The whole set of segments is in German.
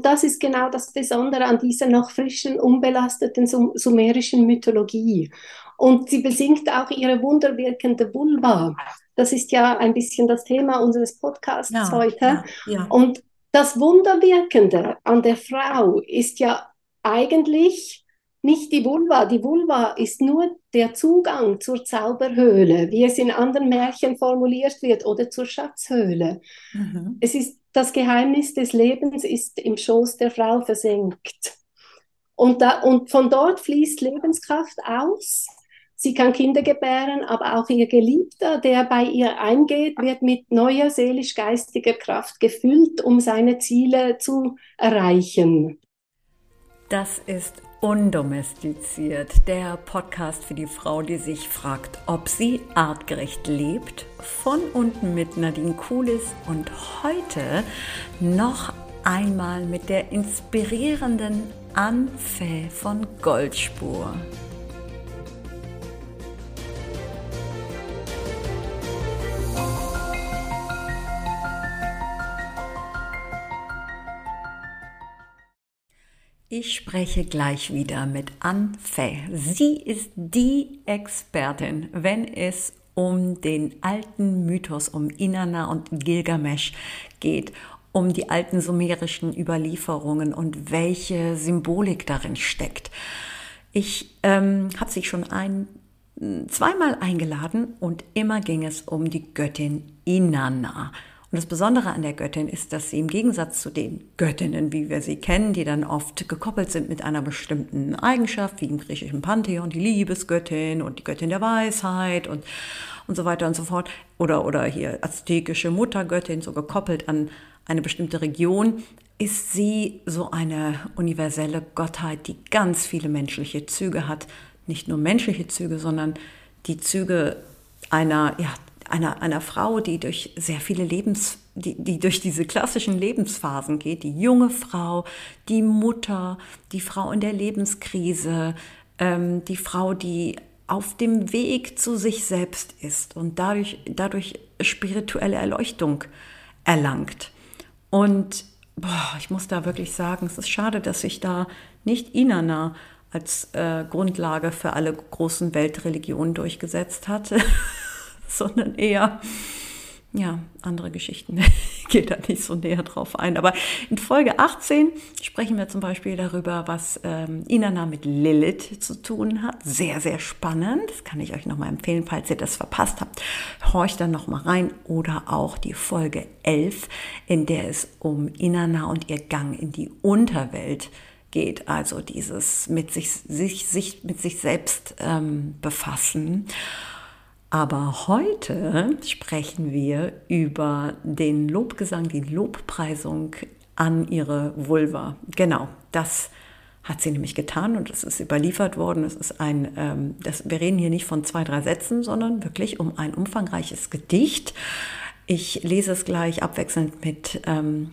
Und das ist genau das Besondere an dieser noch frischen, unbelasteten sumerischen Mythologie. Und sie besingt auch ihre wunderwirkende Vulva. Das ist ja ein bisschen das Thema unseres Podcasts ja, heute. Ja, ja. Und das Wunderwirkende an der Frau ist ja eigentlich nicht die Vulva. Die Vulva ist nur der Zugang zur Zauberhöhle, wie es in anderen Märchen formuliert wird, oder zur Schatzhöhle. Mhm. Es ist das Geheimnis des Lebens ist im Schoß der Frau versenkt. Und, da, und von dort fließt Lebenskraft aus. Sie kann Kinder gebären, aber auch ihr Geliebter, der bei ihr eingeht, wird mit neuer seelisch-geistiger Kraft gefüllt, um seine Ziele zu erreichen. Das ist Undomestiziert, der Podcast für die Frau, die sich fragt, ob sie artgerecht lebt. Von unten mit Nadine Kulis und heute noch einmal mit der inspirierenden Anfä von Goldspur. Ich spreche gleich wieder mit Anne Fay. Sie ist die Expertin, wenn es um den alten Mythos um Inanna und Gilgamesh geht, um die alten sumerischen Überlieferungen und welche Symbolik darin steckt. Ich ähm, habe sie schon ein, zweimal eingeladen und immer ging es um die Göttin Inanna. Und das Besondere an der Göttin ist, dass sie im Gegensatz zu den Göttinnen, wie wir sie kennen, die dann oft gekoppelt sind mit einer bestimmten Eigenschaft, wie im griechischen Pantheon, die Liebesgöttin und die Göttin der Weisheit und, und so weiter und so fort, oder, oder hier aztekische Muttergöttin, so gekoppelt an eine bestimmte Region, ist sie so eine universelle Gottheit, die ganz viele menschliche Züge hat. Nicht nur menschliche Züge, sondern die Züge einer, ja, einer, einer Frau, die durch sehr viele Lebens, die, die durch diese klassischen Lebensphasen geht, die junge Frau, die Mutter, die Frau in der Lebenskrise, ähm, die Frau, die auf dem Weg zu sich selbst ist und dadurch, dadurch spirituelle Erleuchtung erlangt. Und boah, ich muss da wirklich sagen, es ist schade, dass sich da nicht Inanna als äh, Grundlage für alle großen Weltreligionen durchgesetzt hatte. sondern eher ja, andere Geschichten. Ich gehe da nicht so näher drauf ein. Aber in Folge 18 sprechen wir zum Beispiel darüber, was ähm, Inanna mit Lilith zu tun hat. Sehr, sehr spannend. Das kann ich euch nochmal empfehlen, falls ihr das verpasst habt. Horcht dann nochmal rein. Oder auch die Folge 11, in der es um Inanna und ihr Gang in die Unterwelt geht. Also dieses mit sich, sich, sich mit sich selbst ähm, befassen. Aber heute sprechen wir über den Lobgesang, die Lobpreisung an ihre Vulva. Genau, das hat sie nämlich getan und es ist überliefert worden. Es ist ein, ähm, das, wir reden hier nicht von zwei, drei Sätzen, sondern wirklich um ein umfangreiches Gedicht. Ich lese es gleich abwechselnd mit ähm,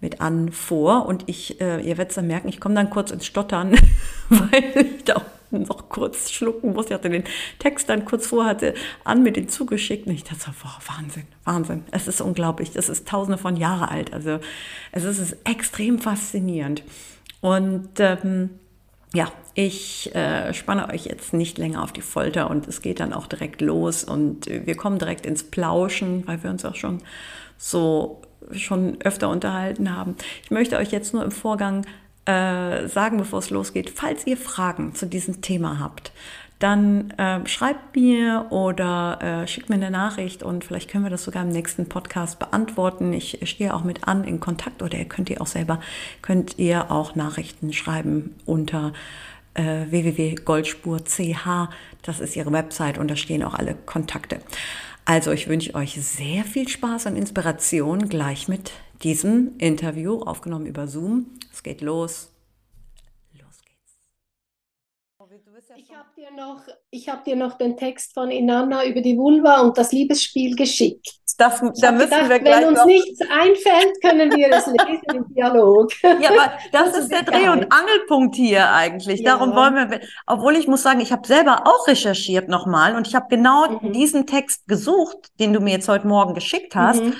mit an vor und ich, äh, ihr werdet es dann merken, ich komme dann kurz ins Stottern, weil ich da noch kurz schlucken muss. Ich hatte den Text dann kurz vorher hatte an mit den zugeschickt und ich dachte so, boah, Wahnsinn, Wahnsinn. Es ist unglaublich. Das ist tausende von Jahren alt. Also es ist, es ist extrem faszinierend. Und ähm, ja, ich äh, spanne euch jetzt nicht länger auf die Folter und es geht dann auch direkt los und wir kommen direkt ins Plauschen, weil wir uns auch schon so schon öfter unterhalten haben. Ich möchte euch jetzt nur im Vorgang äh, sagen, bevor es losgeht, falls ihr Fragen zu diesem Thema habt, dann äh, schreibt mir oder äh, schickt mir eine Nachricht und vielleicht können wir das sogar im nächsten Podcast beantworten. Ich stehe auch mit an in Kontakt oder ihr könnt ihr auch selber, könnt ihr auch Nachrichten schreiben unter äh, www.goldspur.ch. Das ist ihre Website und da stehen auch alle Kontakte. Also ich wünsche euch sehr viel Spaß und Inspiration gleich mit diesem Interview, aufgenommen über Zoom. Es geht los. Los geht's. Ich habe dir, noch, hab dir noch den Text von Inanna über die Vulva und das Liebesspiel geschickt. Das, da müssen gedacht, wir gleich wenn uns nichts einfällt, können wir es lesen im Dialog. Ja, aber das, das ist der Dreh- und Angelpunkt hier eigentlich. Ja. Darum wollen wir, obwohl ich muss sagen, ich habe selber auch recherchiert nochmal und ich habe genau mhm. diesen Text gesucht, den du mir jetzt heute Morgen geschickt hast. Mhm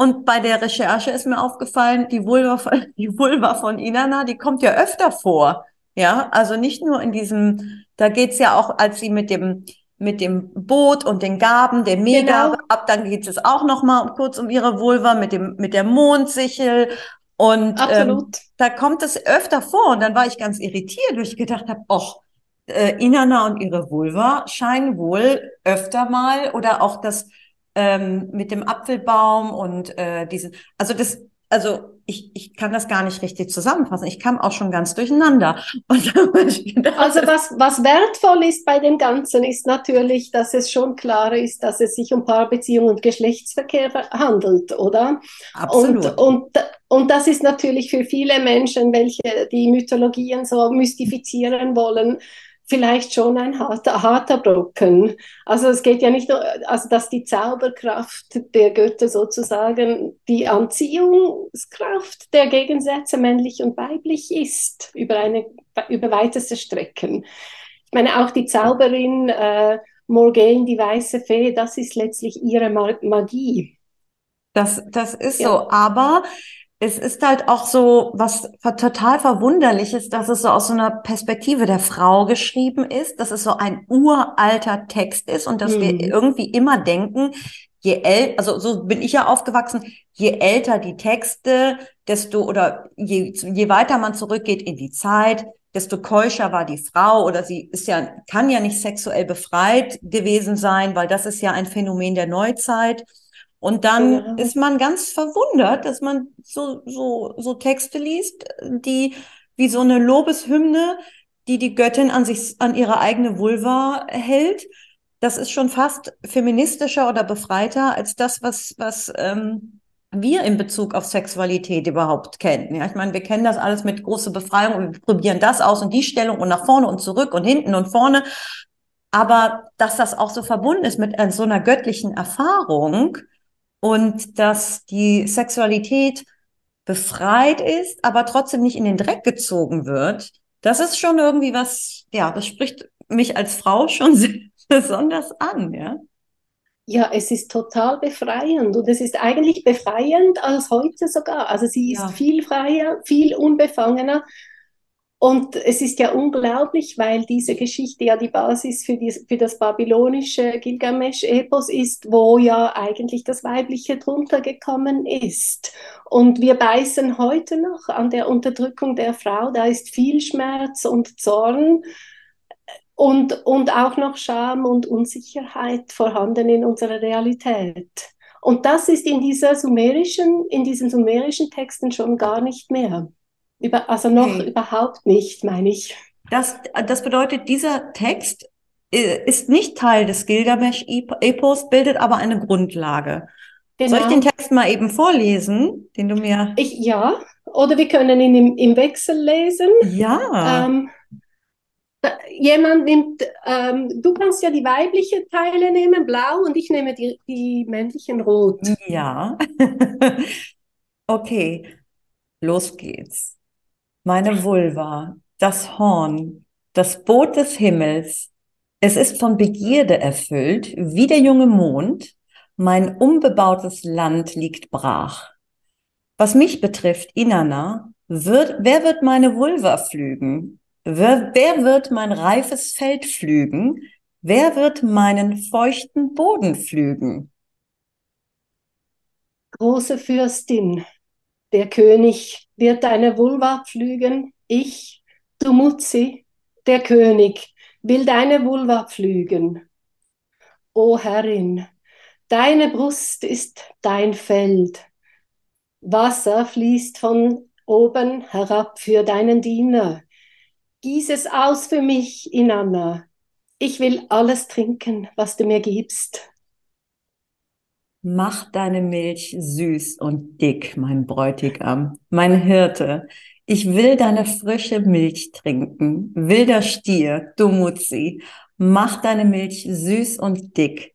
Und bei der Recherche ist mir aufgefallen, die Vulva von, die Vulva von Inanna, die kommt ja öfter vor. Ja, also nicht nur in diesem, da geht's ja auch, als sie mit dem, mit dem Boot und den Gaben, der Megabe genau. ab, dann geht es auch noch mal kurz um ihre Vulva mit dem, mit der Mondsichel. Und ähm, da kommt es öfter vor. Und dann war ich ganz irritiert, weil ich gedacht habe, ach, äh, Inanna und ihre Vulva scheinen wohl öfter mal oder auch das ähm, mit dem Apfelbaum und äh, diesen, also das, also ich, ich kann das gar nicht richtig zusammenfassen. Ich kam auch schon ganz durcheinander. Gedacht, also was, was wertvoll ist bei dem Ganzen, ist natürlich, dass es schon klar ist, dass es sich um Paarbeziehung und Geschlechtsverkehr handelt, oder? Absolut. Und, und, und das ist natürlich für viele Menschen, welche die Mythologien so mystifizieren wollen, vielleicht schon ein harter, harter Brocken. Also es geht ja nicht nur, also dass die Zauberkraft der Götter sozusagen die Anziehungskraft der Gegensätze männlich und weiblich ist über eine über weiteste Strecken. Ich meine auch die Zauberin äh, Morgane, die weiße Fee, das ist letztlich ihre Magie. Das, das ist ja. so. Aber es ist halt auch so was total verwunderlich ist, dass es so aus so einer Perspektive der Frau geschrieben ist, dass es so ein uralter Text ist und dass mhm. wir irgendwie immer denken, je älter, also so bin ich ja aufgewachsen, je älter die Texte, desto oder je, je weiter man zurückgeht in die Zeit, desto keuscher war die Frau oder sie ist ja, kann ja nicht sexuell befreit gewesen sein, weil das ist ja ein Phänomen der Neuzeit. Und dann ja. ist man ganz verwundert, dass man so, so, so Texte liest, die wie so eine Lobeshymne, die die Göttin an sich, an ihre eigene Vulva hält. Das ist schon fast feministischer oder befreiter als das, was, was ähm, wir in Bezug auf Sexualität überhaupt kennen. Ja, ich meine, wir kennen das alles mit großer Befreiung und wir probieren das aus und die Stellung und nach vorne und zurück und hinten und vorne. Aber dass das auch so verbunden ist mit so einer göttlichen Erfahrung, und dass die Sexualität befreit ist, aber trotzdem nicht in den Dreck gezogen wird, das ist schon irgendwie was, ja, das spricht mich als Frau schon besonders an, ja. Ja, es ist total befreiend und es ist eigentlich befreiend als heute sogar. Also sie ist ja. viel freier, viel unbefangener und es ist ja unglaublich, weil diese Geschichte ja die Basis für, die, für das babylonische Gilgamesch-Epos ist, wo ja eigentlich das Weibliche drunter gekommen ist. Und wir beißen heute noch an der Unterdrückung der Frau. Da ist viel Schmerz und Zorn und, und auch noch Scham und Unsicherheit vorhanden in unserer Realität. Und das ist in dieser sumerischen, in diesen sumerischen Texten schon gar nicht mehr. Über, also noch okay. überhaupt nicht, meine ich. Das, das bedeutet, dieser Text äh, ist nicht Teil des Gilgamesch-Epos, bildet aber eine Grundlage. Genau. Soll ich den Text mal eben vorlesen, den du mir. Ich, ja, oder wir können ihn im, im Wechsel lesen. Ja. Ähm, jemand nimmt, ähm, du kannst ja die weibliche Teile nehmen, blau, und ich nehme die, die männlichen rot. Ja. okay, los geht's meine Vulva, das Horn, das Boot des Himmels. Es ist von Begierde erfüllt, wie der junge Mond. Mein unbebautes Land liegt brach. Was mich betrifft, Inanna, wird, wer wird meine Vulva pflügen? Wer, wer wird mein reifes Feld pflügen? Wer wird meinen feuchten Boden pflügen? Große Fürstin, der König wird deine Vulva pflügen. Ich, du Mutzi, der König, will deine Vulva pflügen. O Herrin, deine Brust ist dein Feld. Wasser fließt von oben herab für deinen Diener. Gieß es aus für mich, Inanna. Ich will alles trinken, was du mir gibst. Mach deine Milch süß und dick, mein Bräutigam, mein Hirte. Ich will deine frische Milch trinken. Wilder Stier, du Mutzi, mach deine Milch süß und dick.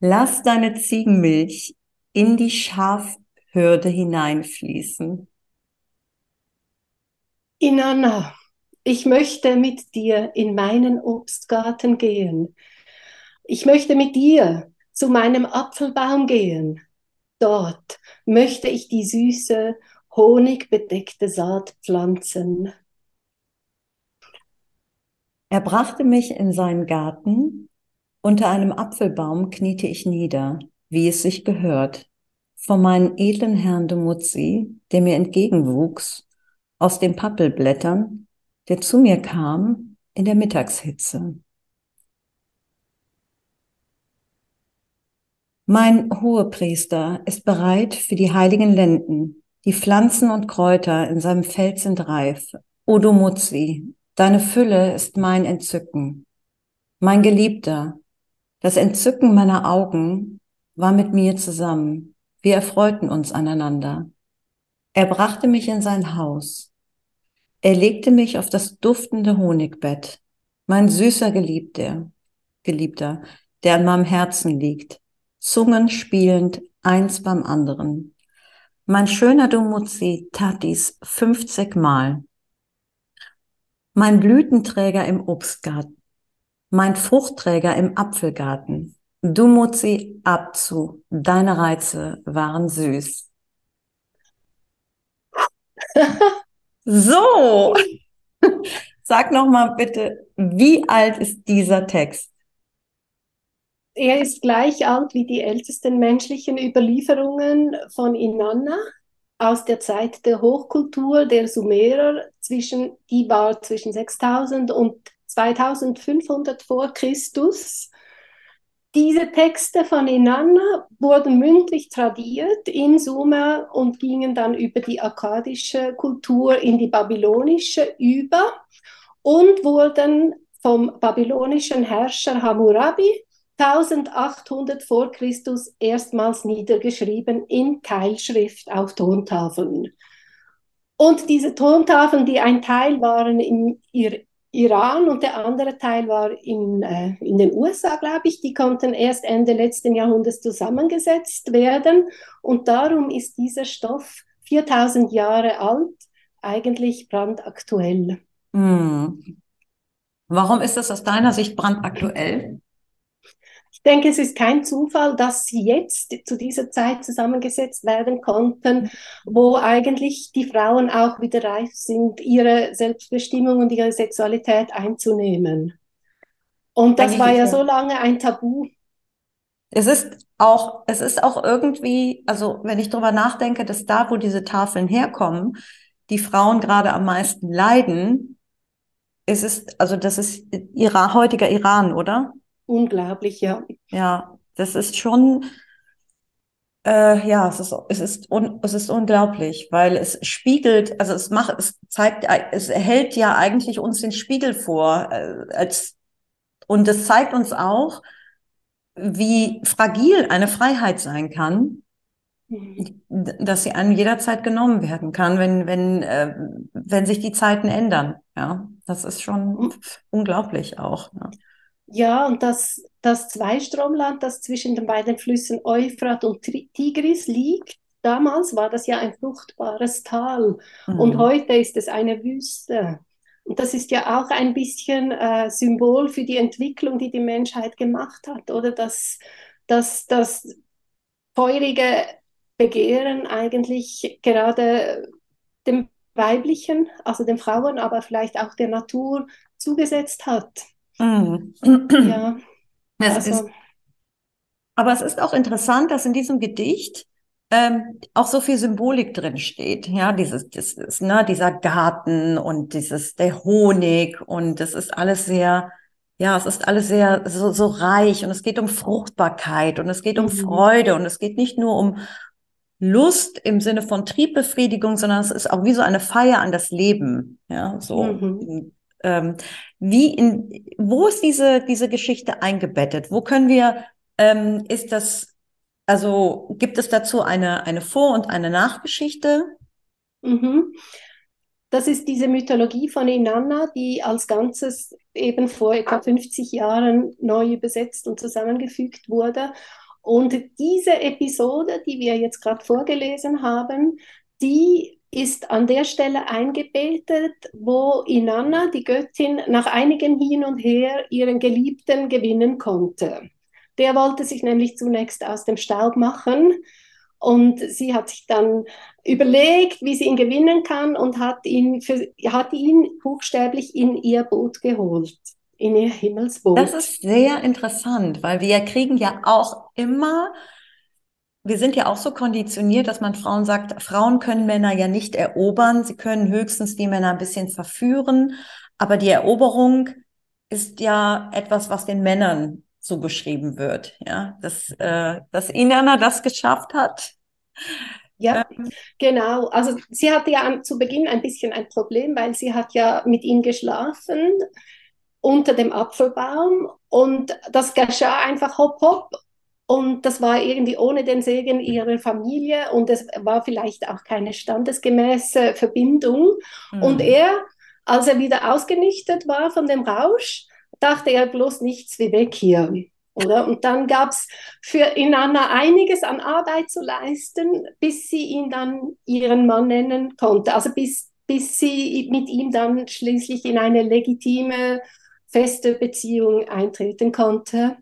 Lass deine Ziegenmilch in die Schafhürde hineinfließen. Inanna, ich möchte mit dir in meinen Obstgarten gehen. Ich möchte mit dir zu meinem Apfelbaum gehen. dort möchte ich die süße, honigbedeckte Saat pflanzen. Er brachte mich in seinen Garten. Unter einem Apfelbaum kniete ich nieder, wie es sich gehört, vor meinen edlen Herrn de Muzzi, der mir entgegenwuchs, aus den Pappelblättern, der zu mir kam in der Mittagshitze. Mein Hohepriester ist bereit für die heiligen Lenden. Die Pflanzen und Kräuter in seinem Feld sind reif. Odo Muzzi, deine Fülle ist mein Entzücken. Mein Geliebter, das Entzücken meiner Augen war mit mir zusammen. Wir erfreuten uns aneinander. Er brachte mich in sein Haus. Er legte mich auf das duftende Honigbett. Mein süßer Geliebter, Geliebter, der an meinem Herzen liegt. Zungen spielend eins beim anderen. Mein schöner Dumuzzi tat dies 50 Mal. Mein Blütenträger im Obstgarten, mein Fruchtträger im Apfelgarten. Dumuzzi abzu, deine Reize waren süß. so, sag noch mal bitte, wie alt ist dieser Text? Er ist gleich alt wie die ältesten menschlichen Überlieferungen von Inanna aus der Zeit der Hochkultur der Sumerer, zwischen, die war zwischen 6000 und 2500 vor Christus. Diese Texte von Inanna wurden mündlich tradiert in Sumer und gingen dann über die akkadische Kultur in die babylonische über und wurden vom babylonischen Herrscher Hammurabi 1800 vor Christus erstmals niedergeschrieben in Keilschrift auf Tontafeln. Und diese Tontafeln, die ein Teil waren im Iran und der andere Teil war in, äh, in den USA, glaube ich, die konnten erst Ende letzten Jahrhunderts zusammengesetzt werden. Und darum ist dieser Stoff 4000 Jahre alt, eigentlich brandaktuell. Hm. Warum ist das aus deiner Sicht brandaktuell? Ich denke, es ist kein Zufall, dass sie jetzt zu dieser Zeit zusammengesetzt werden konnten, wo eigentlich die Frauen auch wieder reif sind, ihre Selbstbestimmung und ihre Sexualität einzunehmen. Und das eigentlich war ja so lange ein Tabu. Es ist auch, es ist auch irgendwie, also wenn ich darüber nachdenke, dass da, wo diese Tafeln herkommen, die Frauen gerade am meisten leiden, es ist, also das ist Iran, heutiger Iran, oder? Unglaublich, ja. Ja, das ist schon, äh, ja, es ist, es ist, un, es ist unglaublich, weil es spiegelt, also es macht, es zeigt, es hält ja eigentlich uns den Spiegel vor, äh, als, und es zeigt uns auch, wie fragil eine Freiheit sein kann, mhm. dass sie einem jederzeit genommen werden kann, wenn, wenn, äh, wenn sich die Zeiten ändern. Ja, das ist schon mhm. unglaublich auch. Ja. Ja, und das, das Zweistromland, das zwischen den beiden Flüssen Euphrat und Tigris liegt, damals war das ja ein fruchtbares Tal mhm. und heute ist es eine Wüste. Und das ist ja auch ein bisschen äh, Symbol für die Entwicklung, die die Menschheit gemacht hat, oder dass das, das feurige Begehren eigentlich gerade dem Weiblichen, also den Frauen, aber vielleicht auch der Natur zugesetzt hat. Mhm. Ja. Es also. ist, aber es ist auch interessant, dass in diesem Gedicht ähm, auch so viel Symbolik drin steht. Ja, dieses, dieses, ne, dieser Garten und dieses, der Honig und das ist alles sehr, ja, es ist alles sehr so, so reich und es geht um Fruchtbarkeit und es geht um mhm. Freude und es geht nicht nur um Lust im Sinne von Triebbefriedigung, sondern es ist auch wie so eine Feier an das Leben. Ja, so mhm. Ähm, wie in, wo ist diese, diese Geschichte eingebettet? Wo können wir, ähm, ist das, also gibt es dazu eine, eine Vor- und eine Nachgeschichte? Mhm. Das ist diese Mythologie von Inanna, die als Ganzes eben vor etwa 50 Jahren neu übersetzt und zusammengefügt wurde. Und diese Episode, die wir jetzt gerade vorgelesen haben, die ist an der Stelle eingebettet, wo Inanna, die Göttin, nach einigen Hin und Her ihren Geliebten gewinnen konnte. Der wollte sich nämlich zunächst aus dem Staub machen Und sie hat sich dann überlegt, wie sie ihn gewinnen kann und hat ihn, für, hat ihn buchstäblich in ihr Boot geholt, in ihr Himmelsboot. Das ist sehr interessant, weil wir kriegen ja auch immer, wir sind ja auch so konditioniert, dass man Frauen sagt, Frauen können Männer ja nicht erobern, sie können höchstens die Männer ein bisschen verführen, aber die Eroberung ist ja etwas, was den Männern zugeschrieben wird. Ja, dass, äh, dass Inanna das geschafft hat. Ja, ähm. genau. Also sie hatte ja zu Beginn ein bisschen ein Problem, weil sie hat ja mit ihm geschlafen unter dem Apfelbaum und das geschah einfach hopp hopp und das war irgendwie ohne den Segen ihrer Familie und es war vielleicht auch keine standesgemäße Verbindung. Mhm. Und er, als er wieder ausgenüchtert war von dem Rausch, dachte er bloß nichts wie weg hier. Oder? Und dann gab es für Inanna einiges an Arbeit zu leisten, bis sie ihn dann ihren Mann nennen konnte. Also bis, bis sie mit ihm dann schließlich in eine legitime, feste Beziehung eintreten konnte.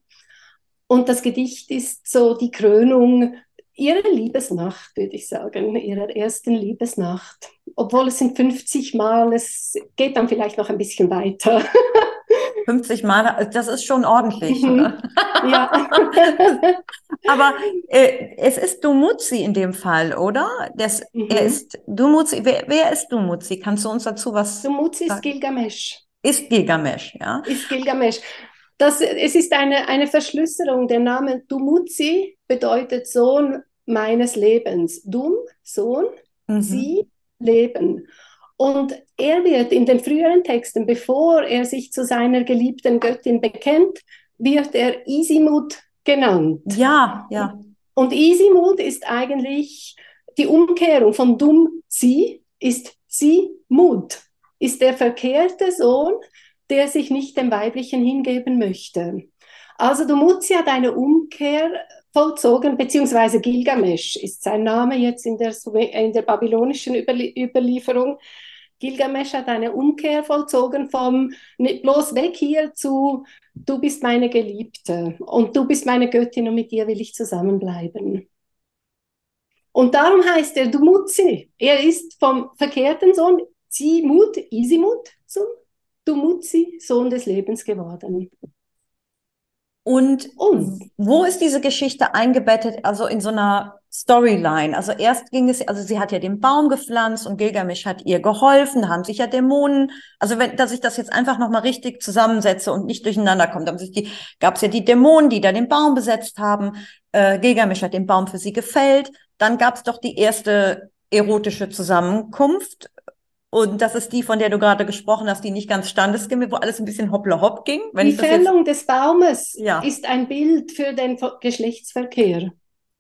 Und das Gedicht ist so die Krönung ihrer Liebesnacht, würde ich sagen, ihrer ersten Liebesnacht. Obwohl es sind 50 Mal, es geht dann vielleicht noch ein bisschen weiter. 50 Mal, das ist schon ordentlich, mhm. oder? Ja. Aber äh, es ist Dumutzi in dem Fall, oder? Das, mhm. Er ist Dumutzi. Wer, wer ist Dumutzi? Kannst du uns dazu was Dumutzi ist Gilgamesh. Ist Gilgamesh, ja? Ist Gilgamesh. Das, es ist eine, eine Verschlüsselung. Der Name Dumutzi bedeutet Sohn meines Lebens. Dum, Sohn, mhm. sie, Leben. Und er wird in den früheren Texten, bevor er sich zu seiner geliebten Göttin bekennt, wird er Isimut genannt. Ja, ja. Und Isimut ist eigentlich die Umkehrung von Dum Sie, ist Sie Mut, ist der verkehrte Sohn, der sich nicht dem Weiblichen hingeben möchte. Also Dumutzi hat eine Umkehr vollzogen, beziehungsweise Gilgamesch ist sein Name jetzt in der, in der babylonischen Überlie Überlieferung. Gilgamesch hat eine Umkehr vollzogen vom bloß weg hier zu du bist meine Geliebte und du bist meine Göttin und mit dir will ich zusammenbleiben. Und darum heißt er Dumutzi. Er ist vom verkehrten Sohn Zimut, Isimut zum Dumutzi, Sohn des Lebens geworden. Und, und wo ist diese Geschichte eingebettet? Also in so einer Storyline. Also erst ging es, also sie hat ja den Baum gepflanzt und Gilgamesh hat ihr geholfen, da haben sich ja Dämonen, also wenn, dass ich das jetzt einfach nochmal richtig zusammensetze und nicht durcheinander kommt, die, gab es ja die Dämonen, die da den Baum besetzt haben, äh, Gilgamesh hat den Baum für sie gefällt, dann gab es doch die erste erotische Zusammenkunft und das ist die, von der du gerade gesprochen hast, die nicht ganz standesgemäß, wo alles ein bisschen hoppla hopp ging. die Fällung des Baumes ja. ist ein Bild für den Geschlechtsverkehr.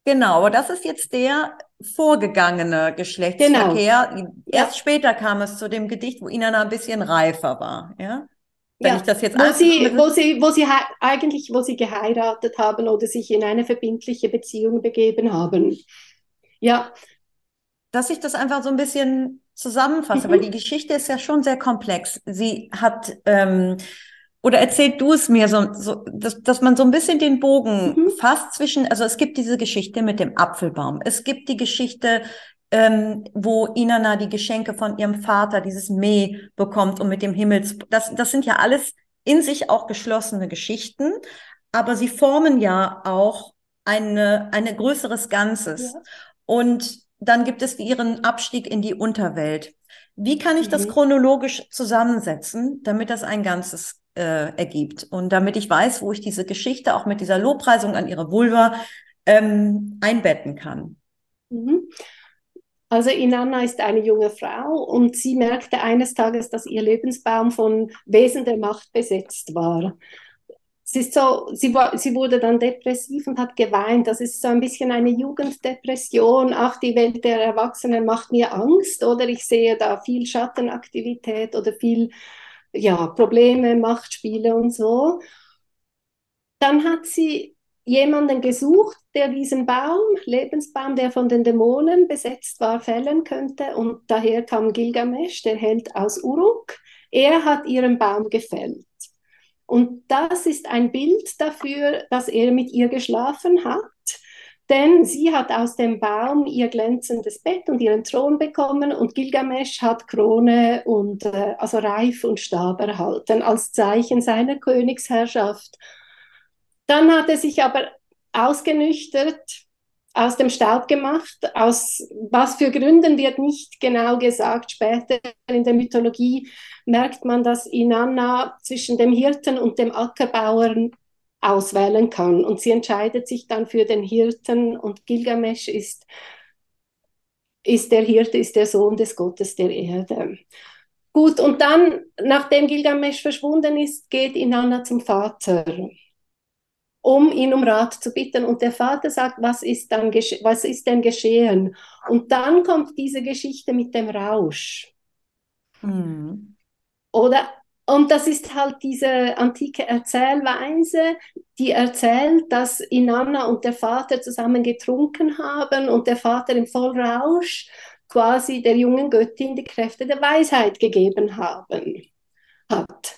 Genau, aber das ist jetzt der vorgegangene Geschlechtsverkehr. Genau. Erst ja. später kam es zu dem Gedicht, wo Inanna ein bisschen reifer war. Ja? Wenn ja. ich das jetzt wo sie, wo sie, wo sie eigentlich, wo sie geheiratet haben oder sich in eine verbindliche Beziehung begeben haben. Ja. Dass ich das einfach so ein bisschen zusammenfasse, mhm. weil die Geschichte ist ja schon sehr komplex. Sie hat ähm, oder erzähl du es mir, so, so dass, dass man so ein bisschen den Bogen mhm. fasst zwischen, also es gibt diese Geschichte mit dem Apfelbaum, es gibt die Geschichte, ähm, wo Inanna die Geschenke von ihrem Vater, dieses Meh bekommt und mit dem Himmels, das, das sind ja alles in sich auch geschlossene Geschichten, aber sie formen ja auch eine, eine größeres Ganzes. Ja. Und dann gibt es ihren Abstieg in die Unterwelt. Wie kann ich mhm. das chronologisch zusammensetzen, damit das ein Ganzes äh, ergibt. Und damit ich weiß, wo ich diese Geschichte auch mit dieser Lobpreisung an ihre Vulva ähm, einbetten kann. Mhm. Also Inanna ist eine junge Frau und sie merkte eines Tages, dass ihr Lebensbaum von Wesen der Macht besetzt war. Es ist so, sie, sie wurde dann depressiv und hat geweint. Das ist so ein bisschen eine Jugenddepression. Ach, die Welt der Erwachsenen macht mir Angst oder ich sehe da viel Schattenaktivität oder viel ja, Probleme, Machtspiele und so. Dann hat sie jemanden gesucht, der diesen Baum, Lebensbaum, der von den Dämonen besetzt war, fällen könnte. Und daher kam Gilgamesh, der Held aus Uruk. Er hat ihren Baum gefällt. Und das ist ein Bild dafür, dass er mit ihr geschlafen hat. denn sie hat aus dem Baum ihr glänzendes Bett und ihren Thron bekommen und Gilgamesch hat Krone und äh, also Reif und Stab erhalten als Zeichen seiner Königsherrschaft. Dann hat er sich aber ausgenüchtert, aus dem Staub gemacht, aus was für Gründen wird nicht genau gesagt. Später in der Mythologie merkt man, dass Inanna zwischen dem Hirten und dem Ackerbauern auswählen kann. Und sie entscheidet sich dann für den Hirten und Gilgamesch ist, ist der Hirte, ist der Sohn des Gottes der Erde. Gut, und dann, nachdem Gilgamesch verschwunden ist, geht Inanna zum Vater, um ihn um Rat zu bitten. Und der Vater sagt, was ist, dann was ist denn geschehen? Und dann kommt diese Geschichte mit dem Rausch. Mhm. Oder und das ist halt diese antike Erzählweise, die erzählt, dass Inanna und der Vater zusammen getrunken haben und der Vater im Vollrausch quasi der jungen Göttin die Kräfte der Weisheit gegeben haben, hat.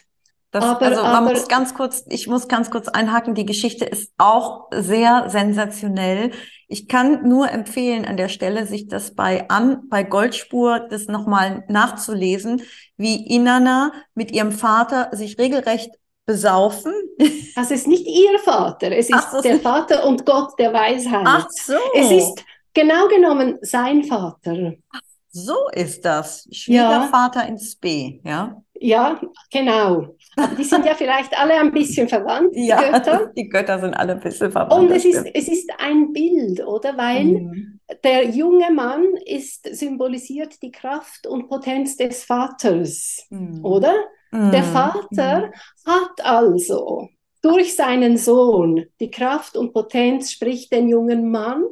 Das, aber, also man aber, muss ganz kurz, ich muss ganz kurz einhaken, die Geschichte ist auch sehr sensationell. Ich kann nur empfehlen an der Stelle, sich das bei an bei Goldspur das nochmal nachzulesen, wie Inanna mit ihrem Vater sich regelrecht besaufen. Das ist nicht ihr Vater, es ist Ach, der Vater und Gott der Weisheit. Ach so. Es ist genau genommen sein Vater. Ach, so ist das. Schwiegervater ja. ins B, ja? Ja, genau. Die sind ja vielleicht alle ein bisschen verwandt, die ja, Götter. Die Götter sind alle ein bisschen verwandt. Und es ist, es ist ein Bild, oder? Weil mhm. der junge Mann ist, symbolisiert die Kraft und Potenz des Vaters, mhm. oder? Mhm. Der Vater mhm. hat also durch seinen Sohn die Kraft und Potenz, sprich den jungen Mann,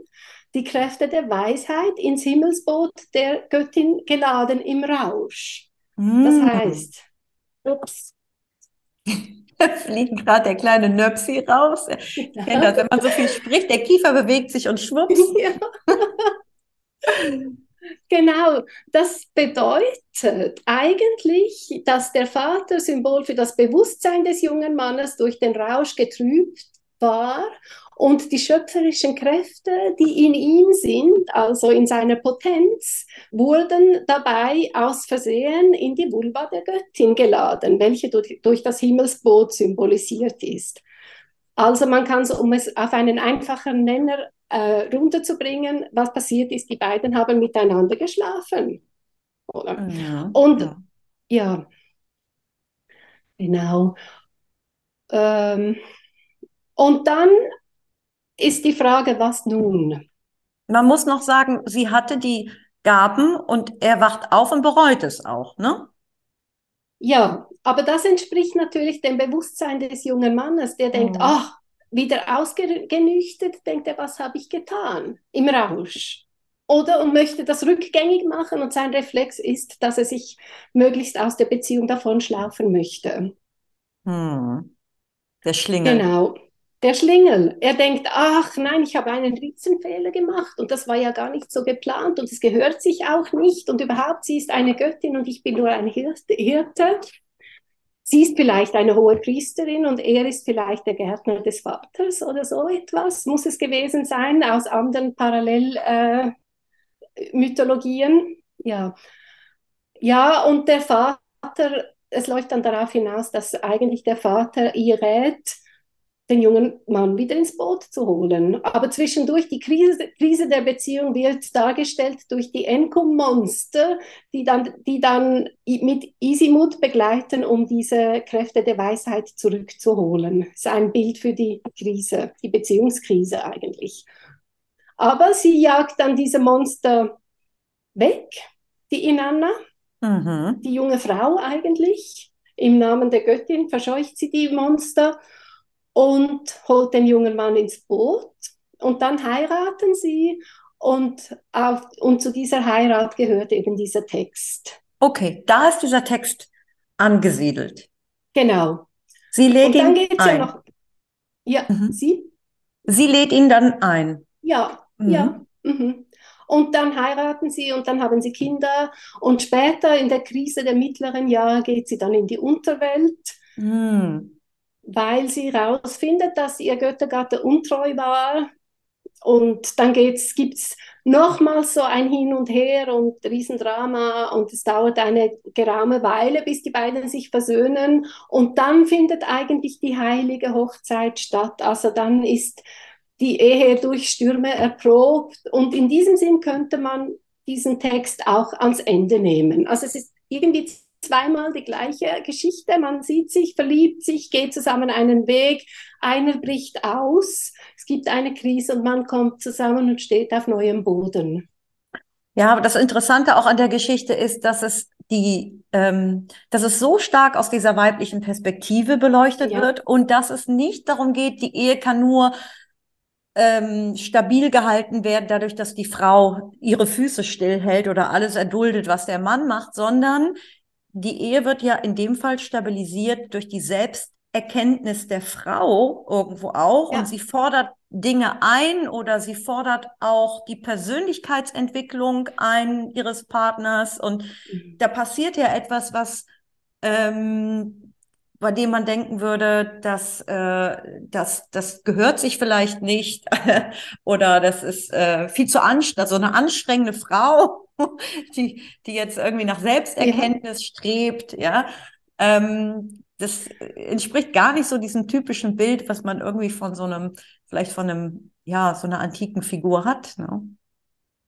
die Kräfte der Weisheit ins Himmelsboot der Göttin geladen im Rausch. Das mm. heißt, ups. Da fliegt gerade der kleine Nöpsi raus. Ich kenne das, wenn man so viel spricht, der Kiefer bewegt sich und schwupps. Ja. Genau, das bedeutet eigentlich, dass der Vater Symbol für das Bewusstsein des jungen Mannes durch den Rausch getrübt war und die schöpferischen Kräfte, die in ihm sind, also in seiner Potenz, wurden dabei aus Versehen in die Vulva der Göttin geladen, welche durch, durch das Himmelsboot symbolisiert ist. Also man kann so, um es auf einen einfachen Nenner äh, runterzubringen, was passiert ist, die beiden haben miteinander geschlafen. Oder? Ja, Und ja, ja genau. Ähm, und dann ist die Frage, was nun? Man muss noch sagen, sie hatte die Gaben und er wacht auf und bereut es auch, ne? Ja, aber das entspricht natürlich dem Bewusstsein des jungen Mannes, der denkt, mhm. ach, wieder ausgenüchtert, denkt er, was habe ich getan im Rausch? Oder und möchte das rückgängig machen und sein Reflex ist, dass er sich möglichst aus der Beziehung davon schlafen möchte. Hm. Der Schlingel. Genau der Schlingel. Er denkt, ach nein, ich habe einen Riesenfehler gemacht und das war ja gar nicht so geplant und es gehört sich auch nicht und überhaupt, sie ist eine Göttin und ich bin nur ein Hirte. Sie ist vielleicht eine hohe Priesterin und er ist vielleicht der Gärtner des Vaters oder so etwas, muss es gewesen sein, aus anderen Parallelmythologien. Äh, ja. ja, und der Vater, es läuft dann darauf hinaus, dass eigentlich der Vater ihr rät, den jungen Mann wieder ins Boot zu holen. Aber zwischendurch die Krise, Krise der Beziehung wird dargestellt durch die Enkom-Monster, die dann, die dann mit Isimut begleiten, um diese Kräfte der Weisheit zurückzuholen. Das ist ein Bild für die Krise, die Beziehungskrise eigentlich. Aber sie jagt dann diese Monster weg, die Inanna, mhm. die junge Frau eigentlich. Im Namen der Göttin verscheucht sie die Monster und holt den jungen Mann ins Boot und dann heiraten sie und, auf, und zu dieser Heirat gehört eben dieser Text. Okay, da ist dieser Text angesiedelt. Genau. Sie lädt ihn ein. Ja, noch, ja mhm. sie? Sie lädt ihn dann ein. Ja, mhm. ja. Mhm. Und dann heiraten sie und dann haben sie Kinder. Und später in der Krise der mittleren Jahre geht sie dann in die Unterwelt. Mhm weil sie herausfindet, dass ihr Göttergatte untreu war, und dann gibt es nochmals so ein Hin und Her und Riesendrama und es dauert eine geraume Weile, bis die beiden sich versöhnen und dann findet eigentlich die heilige Hochzeit statt. Also dann ist die Ehe durch Stürme erprobt und in diesem Sinn könnte man diesen Text auch ans Ende nehmen. Also es ist irgendwie zweimal die gleiche Geschichte. Man sieht sich, verliebt sich, geht zusammen einen Weg, einer bricht aus, es gibt eine Krise und man kommt zusammen und steht auf neuem Boden. Ja, aber das Interessante auch an der Geschichte ist, dass es die, ähm, dass es so stark aus dieser weiblichen Perspektive beleuchtet ja. wird und dass es nicht darum geht, die Ehe kann nur ähm, stabil gehalten werden, dadurch, dass die Frau ihre Füße stillhält oder alles erduldet, was der Mann macht, sondern die Ehe wird ja in dem Fall stabilisiert durch die Selbsterkenntnis der Frau irgendwo auch ja. und sie fordert Dinge ein oder sie fordert auch die Persönlichkeitsentwicklung ein ihres Partners und mhm. da passiert ja etwas, was ähm, bei dem man denken würde, dass äh, das, das gehört sich vielleicht nicht oder das ist äh, viel zu anstrengend, also eine anstrengende Frau, die, die jetzt irgendwie nach Selbsterkenntnis ja. strebt, ja. Ähm, das entspricht gar nicht so diesem typischen Bild, was man irgendwie von so einem, vielleicht von einem, ja, so einer antiken Figur hat. Ne?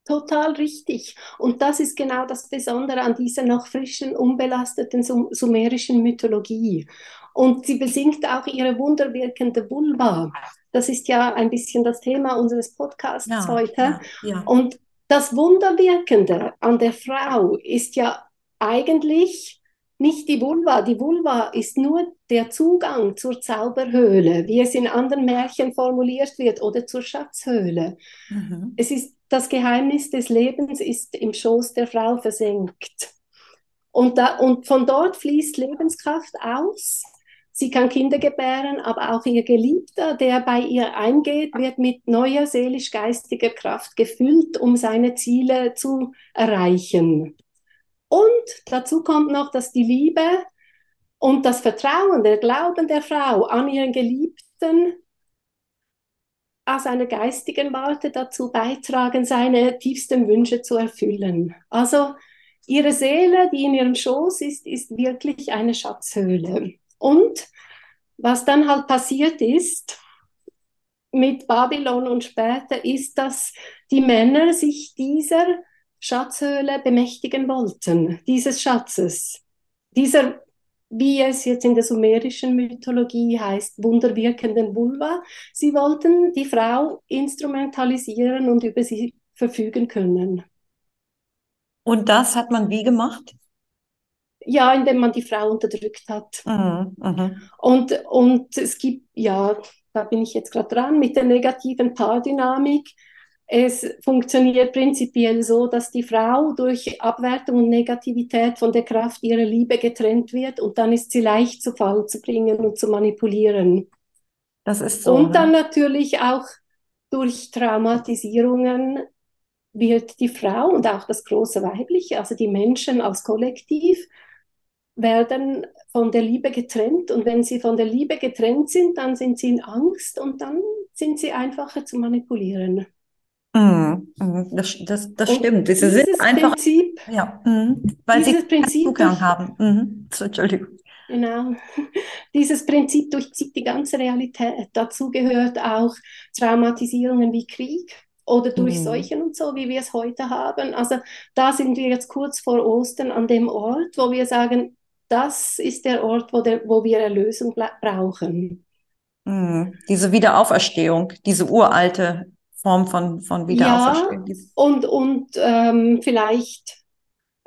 Total richtig. Und das ist genau das Besondere an dieser noch frischen, unbelasteten sumerischen Mythologie. Und sie besingt auch ihre wunderwirkende Vulva. Das ist ja ein bisschen das Thema unseres Podcasts ja, heute. Ja, ja. Und das Wunderwirkende an der Frau ist ja eigentlich nicht die Vulva. Die Vulva ist nur der Zugang zur Zauberhöhle, wie es in anderen Märchen formuliert wird, oder zur Schatzhöhle. Mhm. Es ist das Geheimnis des Lebens ist im Schoß der Frau versenkt. Und, da, und von dort fließt Lebenskraft aus. Sie kann Kinder gebären, aber auch ihr Geliebter, der bei ihr eingeht, wird mit neuer seelisch-geistiger Kraft gefüllt, um seine Ziele zu erreichen. Und dazu kommt noch, dass die Liebe und das Vertrauen, der Glauben der Frau an ihren Geliebten aus einer geistigen Warte dazu beitragen, seine tiefsten Wünsche zu erfüllen. Also ihre Seele, die in ihrem Schoß ist, ist wirklich eine Schatzhöhle. Und was dann halt passiert ist mit Babylon und später, ist, dass die Männer sich dieser Schatzhöhle bemächtigen wollten, dieses Schatzes, dieser wie es jetzt in der sumerischen Mythologie heißt, wunderwirkenden Vulva. Sie wollten die Frau instrumentalisieren und über sie verfügen können. Und das hat man wie gemacht? Ja, indem man die Frau unterdrückt hat. Mhm, mh. und, und es gibt, ja, da bin ich jetzt gerade dran, mit der negativen Paardynamik es funktioniert prinzipiell so, dass die Frau durch Abwertung und Negativität von der Kraft ihrer Liebe getrennt wird und dann ist sie leicht zu Fall zu bringen und zu manipulieren. Das ist so. Und dann ne? natürlich auch durch Traumatisierungen wird die Frau und auch das große Weibliche, also die Menschen als Kollektiv, werden von der Liebe getrennt. Und wenn sie von der Liebe getrennt sind, dann sind sie in Angst und dann sind sie einfacher zu manipulieren. Mhm, mhm. Das, das, das stimmt. Sie sind einfach, Prinzip, ja, mhm. weil sie Prinzip Zugang haben. Mhm. Entschuldigung. Genau. Dieses Prinzip durchzieht die ganze Realität. Dazu gehört auch Traumatisierungen wie Krieg oder durch mhm. Seuchen und so, wie wir es heute haben. Also da sind wir jetzt kurz vor Ostern an dem Ort, wo wir sagen, das ist der Ort, wo, der, wo wir Erlösung brauchen. Mhm. Diese Wiederauferstehung, diese uralte Form von, von Wiederauferstehung. Ja, und, und ähm, vielleicht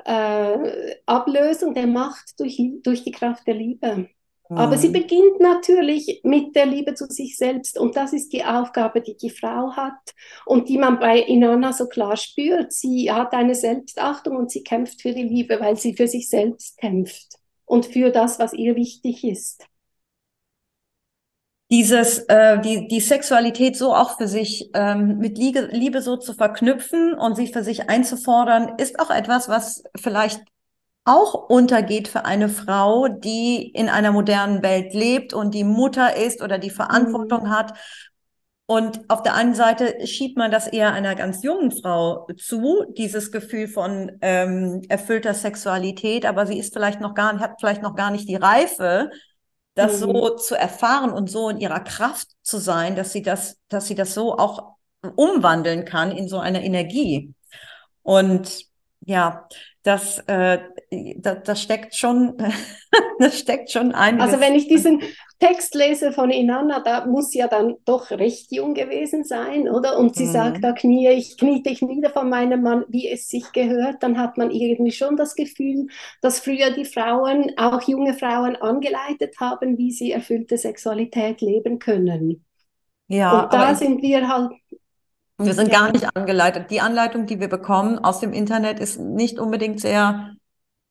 äh, Ablösung der Macht durch, durch die Kraft der Liebe. Mhm. Aber sie mhm. beginnt natürlich mit der Liebe zu sich selbst und das ist die Aufgabe, die die Frau hat und die man bei Inanna so klar spürt. Sie hat eine Selbstachtung und sie kämpft für die Liebe, weil sie für sich selbst kämpft und für das, was ihr wichtig ist dieses, äh, die, die Sexualität so auch für sich ähm, mit Liebe, Liebe so zu verknüpfen und sich für sich einzufordern, ist auch etwas, was vielleicht auch untergeht für eine Frau, die in einer modernen Welt lebt und die Mutter ist oder die Verantwortung mhm. hat. Und auf der einen Seite schiebt man das eher einer ganz jungen Frau zu, dieses Gefühl von ähm, erfüllter Sexualität, aber sie ist vielleicht noch gar, hat vielleicht noch gar nicht die Reife, das mhm. so zu erfahren und so in ihrer Kraft zu sein, dass sie das, dass sie das so auch umwandeln kann in so eine Energie. Und ja, das, äh, das, das steckt schon, das steckt schon ein. Also wenn ich diesen Text lese von Inanna, da muss sie ja dann doch recht jung gewesen sein, oder? Und sie mhm. sagt, da knie ich, kniete ich nieder von meinem Mann, wie es sich gehört, dann hat man irgendwie schon das Gefühl, dass früher die Frauen, auch junge Frauen, angeleitet haben, wie sie erfüllte Sexualität leben können. Ja, und da sind wir halt wir sind gar nicht angeleitet. Die Anleitung, die wir bekommen aus dem Internet, ist nicht unbedingt sehr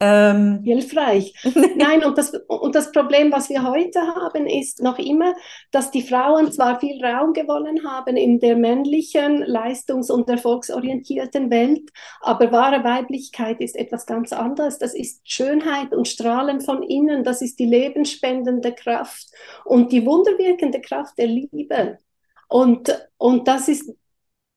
ähm, hilfreich. Nein, und das, und das Problem, was wir heute haben, ist noch immer, dass die Frauen zwar viel Raum gewonnen haben in der männlichen, leistungs- und erfolgsorientierten Welt, aber wahre Weiblichkeit ist etwas ganz anderes. Das ist Schönheit und Strahlen von innen, das ist die lebensspendende Kraft und die wunderwirkende Kraft der Liebe. Und, und das ist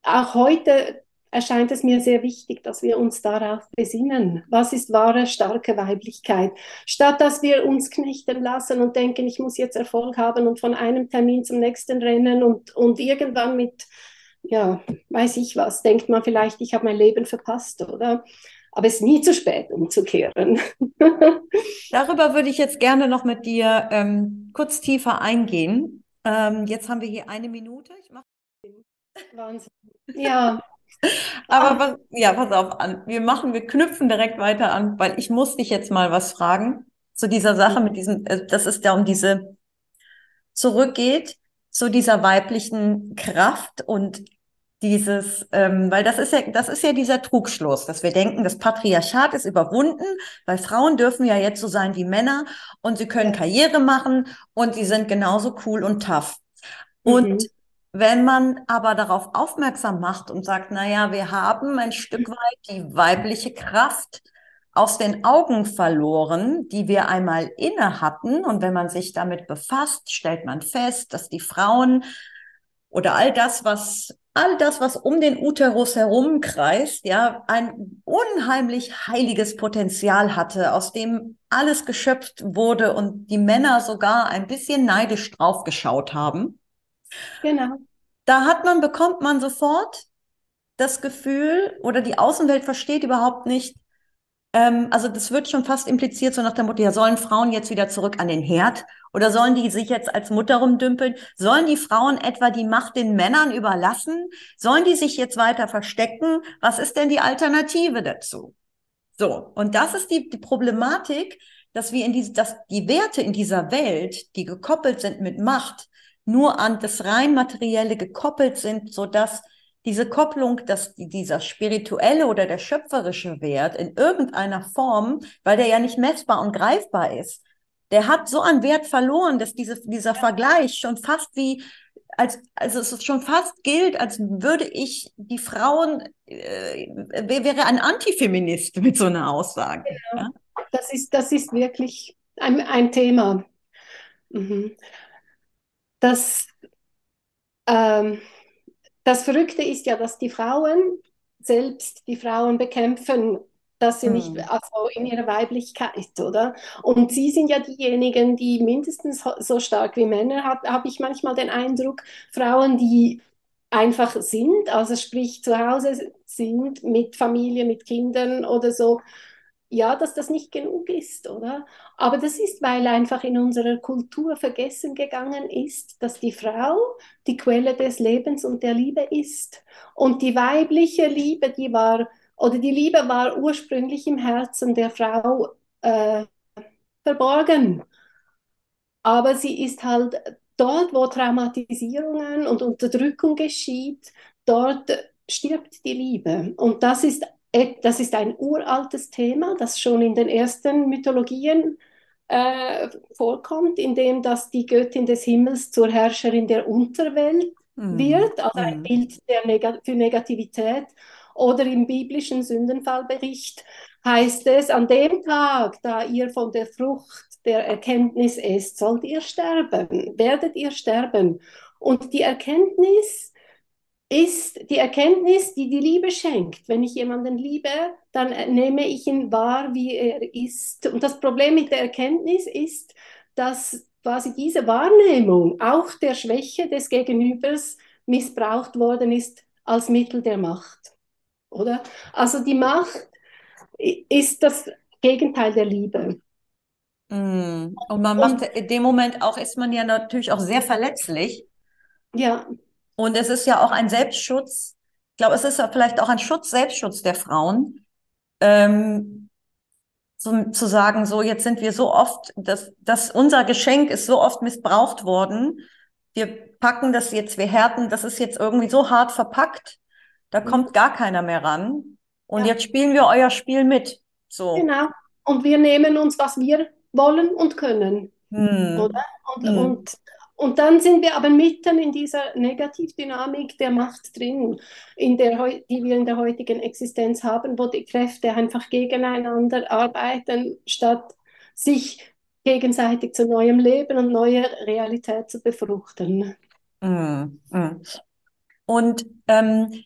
auch heute erscheint es mir sehr wichtig, dass wir uns darauf besinnen. Was ist wahre, starke Weiblichkeit? Statt dass wir uns knechten lassen und denken, ich muss jetzt Erfolg haben und von einem Termin zum nächsten rennen und, und irgendwann mit, ja, weiß ich was, denkt man vielleicht, ich habe mein Leben verpasst, oder? Aber es ist nie zu spät, umzukehren. Darüber würde ich jetzt gerne noch mit dir ähm, kurz tiefer eingehen. Ähm, jetzt haben wir hier eine Minute. Wahnsinn. Ja. Aber was, ja, pass auf an. Wir machen, wir knüpfen direkt weiter an, weil ich muss dich jetzt mal was fragen zu dieser Sache mit diesem, äh, dass es da um diese zurückgeht zu dieser weiblichen Kraft und dieses, ähm, weil das ist ja, das ist ja dieser Trugschluss, dass wir denken, das Patriarchat ist überwunden, weil Frauen dürfen ja jetzt so sein wie Männer und sie können Karriere machen und sie sind genauso cool und tough. Und mhm. Wenn man aber darauf aufmerksam macht und sagt, na ja, wir haben ein Stück weit die weibliche Kraft aus den Augen verloren, die wir einmal inne hatten. Und wenn man sich damit befasst, stellt man fest, dass die Frauen oder all das, was all das, was um den Uterus herumkreist, ja, ein unheimlich heiliges Potenzial hatte, aus dem alles geschöpft wurde und die Männer sogar ein bisschen neidisch draufgeschaut haben. Genau. Da hat man, bekommt man sofort das Gefühl oder die Außenwelt versteht überhaupt nicht, ähm, also das wird schon fast impliziert, so nach dem Motto, ja, sollen Frauen jetzt wieder zurück an den Herd oder sollen die sich jetzt als Mutter rumdümpeln? Sollen die Frauen etwa die Macht den Männern überlassen? Sollen die sich jetzt weiter verstecken? Was ist denn die Alternative dazu? So, und das ist die, die Problematik, dass wir in diese, dass die Werte in dieser Welt, die gekoppelt sind mit Macht, nur an das rein materielle gekoppelt sind, so dass diese Kopplung, dass dieser spirituelle oder der schöpferische Wert in irgendeiner Form, weil der ja nicht messbar und greifbar ist, der hat so an Wert verloren, dass diese, dieser Vergleich schon fast wie als, also es schon fast gilt, als würde ich die Frauen, äh, wäre ein Antifeminist mit so einer Aussage. Ja, ja? Das, ist, das ist wirklich ein, ein Thema. Mhm das, ähm, das Verrückte ist ja, dass die Frauen selbst die Frauen bekämpfen, dass sie nicht, hm. also in ihrer Weiblichkeit, oder? Und sie sind ja diejenigen, die mindestens so stark wie Männer, habe hab ich manchmal den Eindruck, Frauen, die einfach sind, also sprich zu Hause sind mit Familie, mit Kindern oder so, ja, dass das nicht genug ist, oder? Aber das ist, weil einfach in unserer Kultur vergessen gegangen ist, dass die Frau die Quelle des Lebens und der Liebe ist. Und die weibliche Liebe, die war, oder die Liebe war ursprünglich im Herzen der Frau äh, verborgen. Aber sie ist halt dort, wo Traumatisierungen und Unterdrückung geschieht, dort stirbt die Liebe. Und das ist das ist ein uraltes Thema, das schon in den ersten Mythologien äh, vorkommt, indem das die Göttin des Himmels zur Herrscherin der Unterwelt mm. wird, also ein mm. Bild der Neg für Negativität. Oder im biblischen Sündenfallbericht heißt es, an dem Tag, da ihr von der Frucht der Erkenntnis esst, sollt ihr sterben, werdet ihr sterben. Und die Erkenntnis ist die Erkenntnis, die die Liebe schenkt. Wenn ich jemanden liebe, dann nehme ich ihn wahr, wie er ist. Und das Problem mit der Erkenntnis ist, dass quasi diese Wahrnehmung auch der Schwäche des Gegenübers missbraucht worden ist als Mittel der Macht. Oder? Also die Macht ist das Gegenteil der Liebe. Mm. Und man macht Und, in dem Moment auch, ist man ja natürlich auch sehr verletzlich. Ja. Und es ist ja auch ein Selbstschutz. Ich glaube, es ist ja vielleicht auch ein Schutz, Selbstschutz der Frauen, ähm, zu, zu sagen, so jetzt sind wir so oft, dass, dass unser Geschenk ist so oft missbraucht worden. Wir packen das jetzt, wir härten, das ist jetzt irgendwie so hart verpackt, da mhm. kommt gar keiner mehr ran. Und ja. jetzt spielen wir euer Spiel mit. So. Genau. Und wir nehmen uns, was wir wollen und können. Hm. Oder? Und, hm. und und dann sind wir aber mitten in dieser Negativdynamik der Macht drin, in der, die wir in der heutigen Existenz haben, wo die Kräfte einfach gegeneinander arbeiten, statt sich gegenseitig zu neuem Leben und neuer Realität zu befruchten. Mm, mm. Und ähm,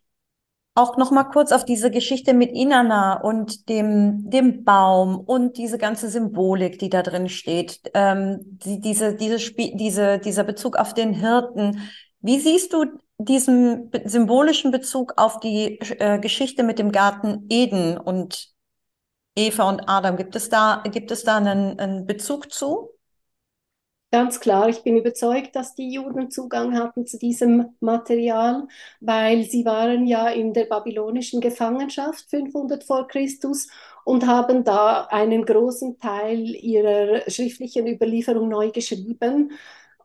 auch noch mal kurz auf diese Geschichte mit Inanna und dem, dem Baum und diese ganze Symbolik, die da drin steht, ähm, die, diese, diese diese, dieser Bezug auf den Hirten. Wie siehst du diesen symbolischen Bezug auf die äh, Geschichte mit dem Garten Eden und Eva und Adam? Gibt es da, gibt es da einen, einen Bezug zu? Ganz klar, ich bin überzeugt, dass die Juden Zugang hatten zu diesem Material, weil sie waren ja in der babylonischen Gefangenschaft 500 vor Christus und haben da einen großen Teil ihrer schriftlichen Überlieferung neu geschrieben.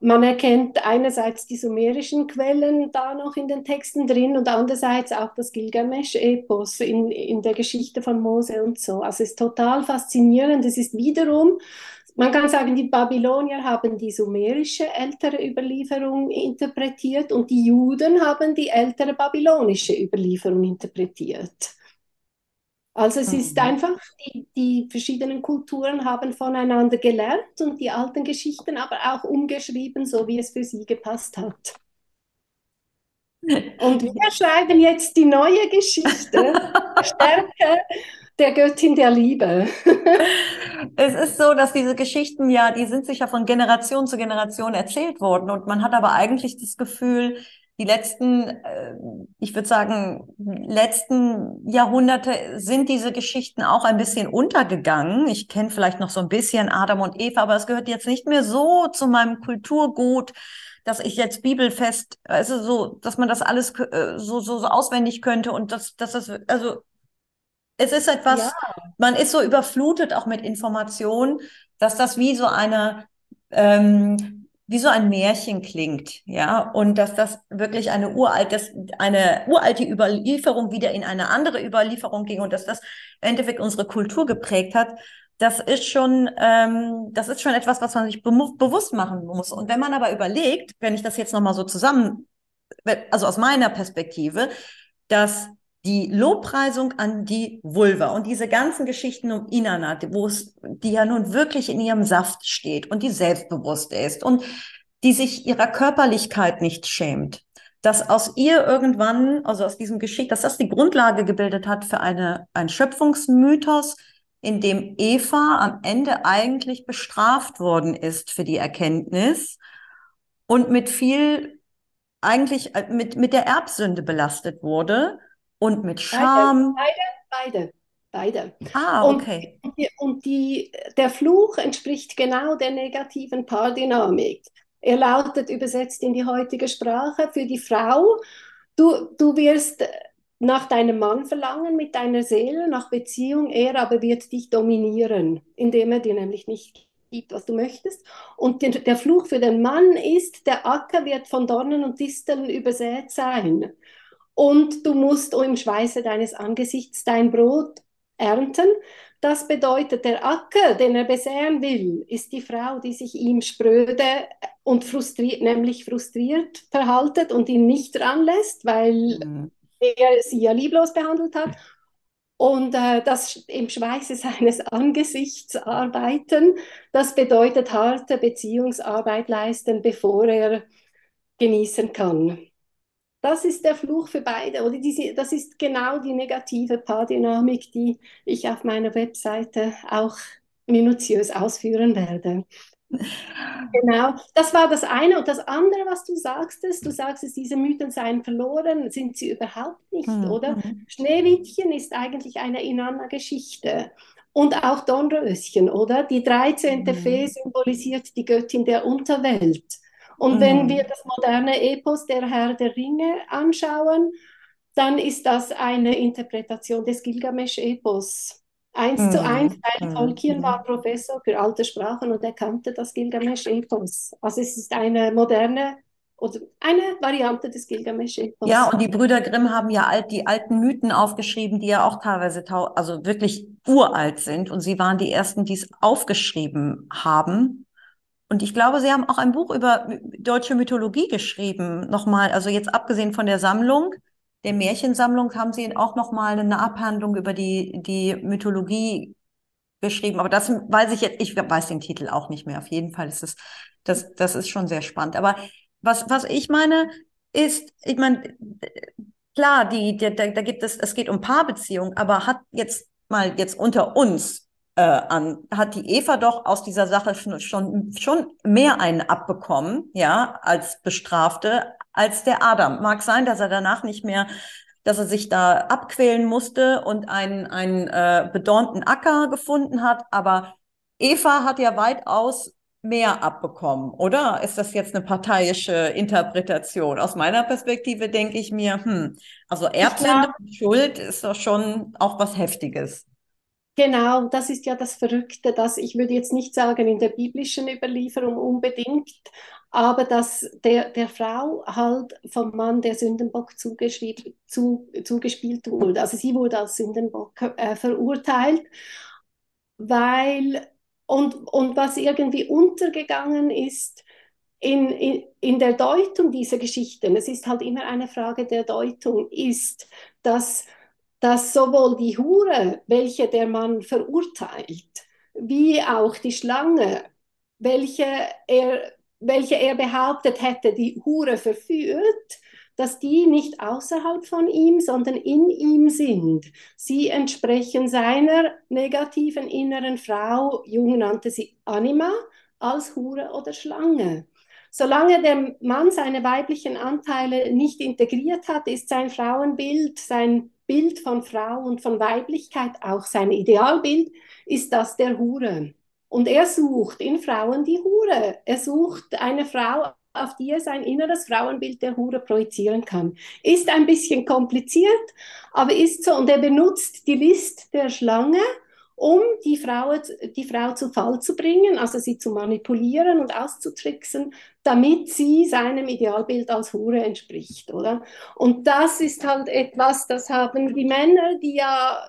Man erkennt einerseits die sumerischen Quellen da noch in den Texten drin und andererseits auch das Gilgamesch-Epos in, in der Geschichte von Mose und so. Also es ist total faszinierend. Es ist wiederum man kann sagen, die Babylonier haben die sumerische ältere Überlieferung interpretiert und die Juden haben die ältere babylonische Überlieferung interpretiert. Also es ist mhm. einfach, die, die verschiedenen Kulturen haben voneinander gelernt und die alten Geschichten aber auch umgeschrieben, so wie es für sie gepasst hat. Und wir schreiben jetzt die neue Geschichte, Stärke der Göttin der Liebe. es ist so, dass diese Geschichten ja, die sind sich ja von Generation zu Generation erzählt worden und man hat aber eigentlich das Gefühl, die letzten, äh, ich würde sagen, letzten Jahrhunderte sind diese Geschichten auch ein bisschen untergegangen. Ich kenne vielleicht noch so ein bisschen Adam und Eva, aber es gehört jetzt nicht mehr so zu meinem Kulturgut, dass ich jetzt bibelfest, also so, dass man das alles äh, so, so, so auswendig könnte und dass, dass das, also es ist etwas, ja. man ist so überflutet auch mit Informationen, dass das wie so eine, ähm, wie so ein Märchen klingt, ja, und dass das wirklich eine uralte, eine uralte Überlieferung wieder in eine andere Überlieferung ging und dass das im Endeffekt unsere Kultur geprägt hat. Das ist schon, ähm, das ist schon etwas, was man sich be bewusst machen muss. Und wenn man aber überlegt, wenn ich das jetzt nochmal so zusammen, also aus meiner Perspektive, dass die Lobpreisung an die Vulva und diese ganzen Geschichten um Inanna, wo es, die ja nun wirklich in ihrem Saft steht und die selbstbewusst ist und die sich ihrer Körperlichkeit nicht schämt, dass aus ihr irgendwann, also aus diesem Geschick, dass das die Grundlage gebildet hat für eine, ein Schöpfungsmythos, in dem Eva am Ende eigentlich bestraft worden ist für die Erkenntnis und mit viel, eigentlich äh, mit, mit der Erbsünde belastet wurde und mit Scham? Beide, beide, beide. Ah, okay. Und, die, und die, der Fluch entspricht genau der negativen Paardynamik. Er lautet übersetzt in die heutige Sprache für die Frau, du, du wirst nach deinem Mann verlangen mit deiner Seele, nach Beziehung, er aber wird dich dominieren, indem er dir nämlich nicht gibt, was du möchtest. Und der, der Fluch für den Mann ist, der Acker wird von Dornen und Disteln übersät sein und du musst im Schweiße deines Angesichts dein Brot ernten. Das bedeutet, der Acker, den er besäen will, ist die Frau, die sich ihm spröde und frustriert, nämlich frustriert verhaltet und ihn nicht ranlässt, weil mhm. er sie ja lieblos behandelt hat. Und äh, das im Schweiße seines Angesichts arbeiten, das bedeutet harte Beziehungsarbeit leisten, bevor er genießen kann. Das ist der Fluch für beide. Oder diese, das ist genau die negative Paardynamik, die ich auf meiner Webseite auch minutiös ausführen werde. Genau, das war das eine. Und das andere, was du sagst, ist, du sagst, diese Mythen seien verloren, sind sie überhaupt nicht, mhm. oder? Schneewittchen ist eigentlich eine Inanna-Geschichte. Und auch Dornröschen, oder? Die 13. Mhm. Fee symbolisiert die Göttin der Unterwelt. Und mhm. wenn wir das moderne Epos der Herr der Ringe anschauen, dann ist das eine Interpretation des Gilgamesch-Epos. Eins mhm. zu eins, weil mhm. Tolkien war Professor für alte Sprachen und er kannte das Gilgamesch-Epos. Also es ist eine moderne oder eine Variante des Gilgamesch-Epos. Ja, und die Brüder Grimm haben ja alt, die alten Mythen aufgeschrieben, die ja auch teilweise also wirklich uralt sind. Und sie waren die ersten, die es aufgeschrieben haben. Und ich glaube, sie haben auch ein Buch über deutsche Mythologie geschrieben, nochmal, also jetzt abgesehen von der Sammlung, der Märchensammlung, haben sie auch nochmal eine Abhandlung über die, die Mythologie geschrieben. Aber das weiß ich jetzt, ich weiß den Titel auch nicht mehr. Auf jeden Fall ist es, das, das ist schon sehr spannend. Aber was, was ich meine, ist, ich meine, klar, die, da, da gibt es, es geht um Paarbeziehungen, aber hat jetzt mal jetzt unter uns äh, an, hat die Eva doch aus dieser Sache schon, schon, schon mehr einen abbekommen, ja, als Bestrafte, als der Adam. Mag sein, dass er danach nicht mehr dass er sich da abquälen musste und einen, einen äh, bedornten Acker gefunden hat. Aber Eva hat ja weitaus mehr abbekommen, oder? Ist das jetzt eine parteiische Interpretation? Aus meiner Perspektive denke ich mir, hm, also Erbsünde und Schuld ist doch schon auch was Heftiges. Genau, das ist ja das Verrückte, dass ich würde jetzt nicht sagen in der biblischen Überlieferung unbedingt, aber dass der, der Frau halt vom Mann der Sündenbock zu, zugespielt wurde. Also sie wurde als Sündenbock äh, verurteilt, weil und, und was irgendwie untergegangen ist in, in, in der Deutung dieser Geschichten, es ist halt immer eine Frage der Deutung, ist, dass, dass sowohl die Hure, welche der Mann verurteilt, wie auch die Schlange, welche er, welche er behauptet hätte, die Hure verführt, dass die nicht außerhalb von ihm, sondern in ihm sind. Sie entsprechen seiner negativen inneren Frau, Jung nannte sie Anima, als Hure oder Schlange. Solange der Mann seine weiblichen Anteile nicht integriert hat, ist sein Frauenbild, sein Bild von Frau und von Weiblichkeit, auch sein Idealbild, ist das der Hure. Und er sucht in Frauen die Hure. Er sucht eine Frau auf die er sein inneres Frauenbild der Hure projizieren kann. Ist ein bisschen kompliziert, aber ist so. Und er benutzt die List der Schlange, um die Frau, die Frau zu Fall zu bringen, also sie zu manipulieren und auszutricksen, damit sie seinem Idealbild als Hure entspricht, oder? Und das ist halt etwas, das haben die Männer, die ja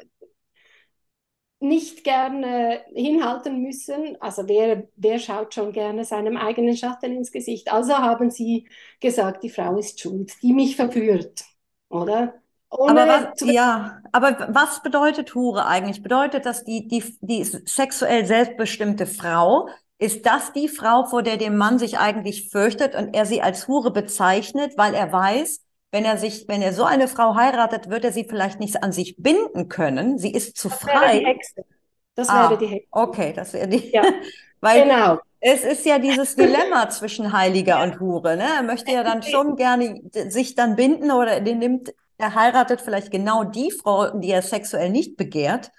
nicht gerne hinhalten müssen. Also wer, wer schaut schon gerne seinem eigenen Schatten ins Gesicht? Also haben sie gesagt, die Frau ist schuld, die mich verführt, oder? Ohne aber was, ja, aber was bedeutet Hure eigentlich? Bedeutet das die, die, die sexuell selbstbestimmte Frau? Ist das die Frau, vor der der Mann sich eigentlich fürchtet und er sie als Hure bezeichnet, weil er weiß, wenn er sich, wenn er so eine Frau heiratet, wird er sie vielleicht nicht an sich binden können. Sie ist zu das frei. Wäre die Hexe. Das ah, wäre die Hexe. Okay, das wäre die. Ja. Weil genau. Es ist ja dieses Dilemma zwischen Heiliger und Hure. Ne? Er möchte ja dann schon gerne sich dann binden oder den nimmt, er heiratet vielleicht genau die Frau, die er sexuell nicht begehrt,